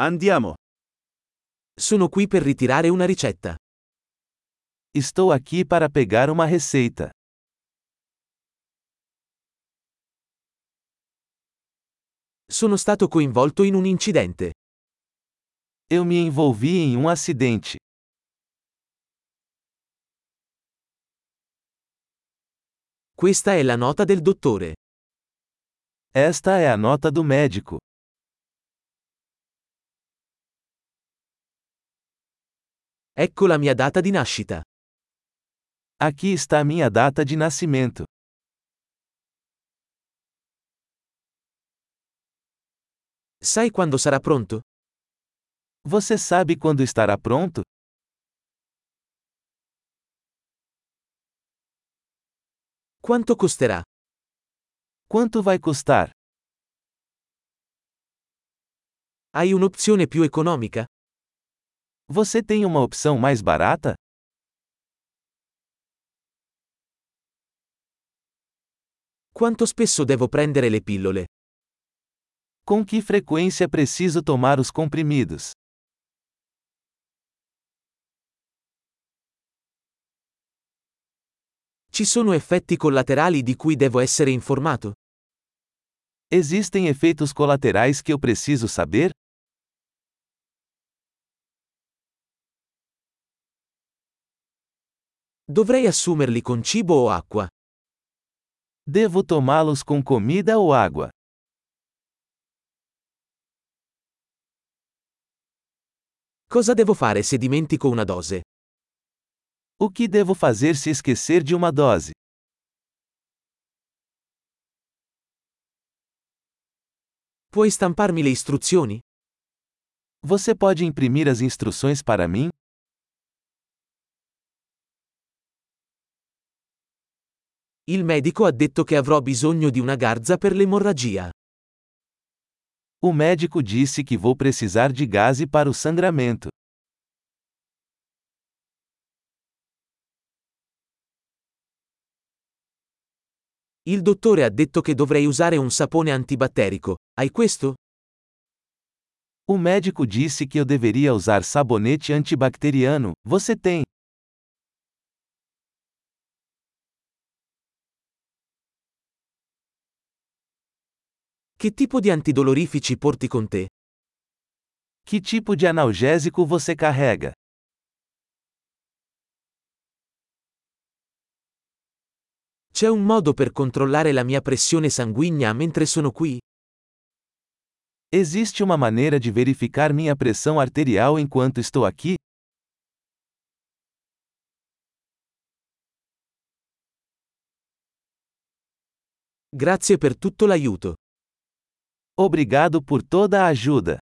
Andiamo. Sono qui per ritirare una ricetta. Estou aqui para pegar uma receita. Sono stato coinvolto in un incidente. Eu me envolvi em um acidente. Questa è la nota del dottore. Esta é a nota do médico. Ecco la mia data di nascita. Aqui está a minha data de nascimento. Sai quando sarà pronto? Você sabe quando estará pronto? Quanto costerà? Quanto vai custar? Hai un'opzione più economica? Você tem uma opção mais barata? Quanto spesso devo prendere le pillole? Com que frequência preciso tomar os comprimidos? Ci sono effetti collaterali di cui devo essere informato? Existem efeitos colaterais que eu preciso saber? Dovrei assumerli con cibo o acqua? Devo tomá-los com comida ou água? Cosa devo fare se dimentico una dose? O que devo fazer se esquecer de uma dose? Puoi stamparmi le istruzioni? Você pode imprimir as instruções para mim? Il medico ha detto che avrò bisogno di una garza per l'emorragia. O médico disse que vou precisar de gase para o sangramento. Il dottore ha detto che dovrei usare un sapone antibatterico. Hai questo? O médico disse que eu deveria usar sabonete antibacteriano. Você tem? Che tipo di antidolorifici porti con te? Que tipo de analgésico você carrega? C'è un modo per controllare la mia pressione sanguigna mentre sono qui? Existe uma maneira de verificar minha pressão arterial enquanto estou aqui? Grazie per tutto l'aiuto. Obrigado por toda a ajuda.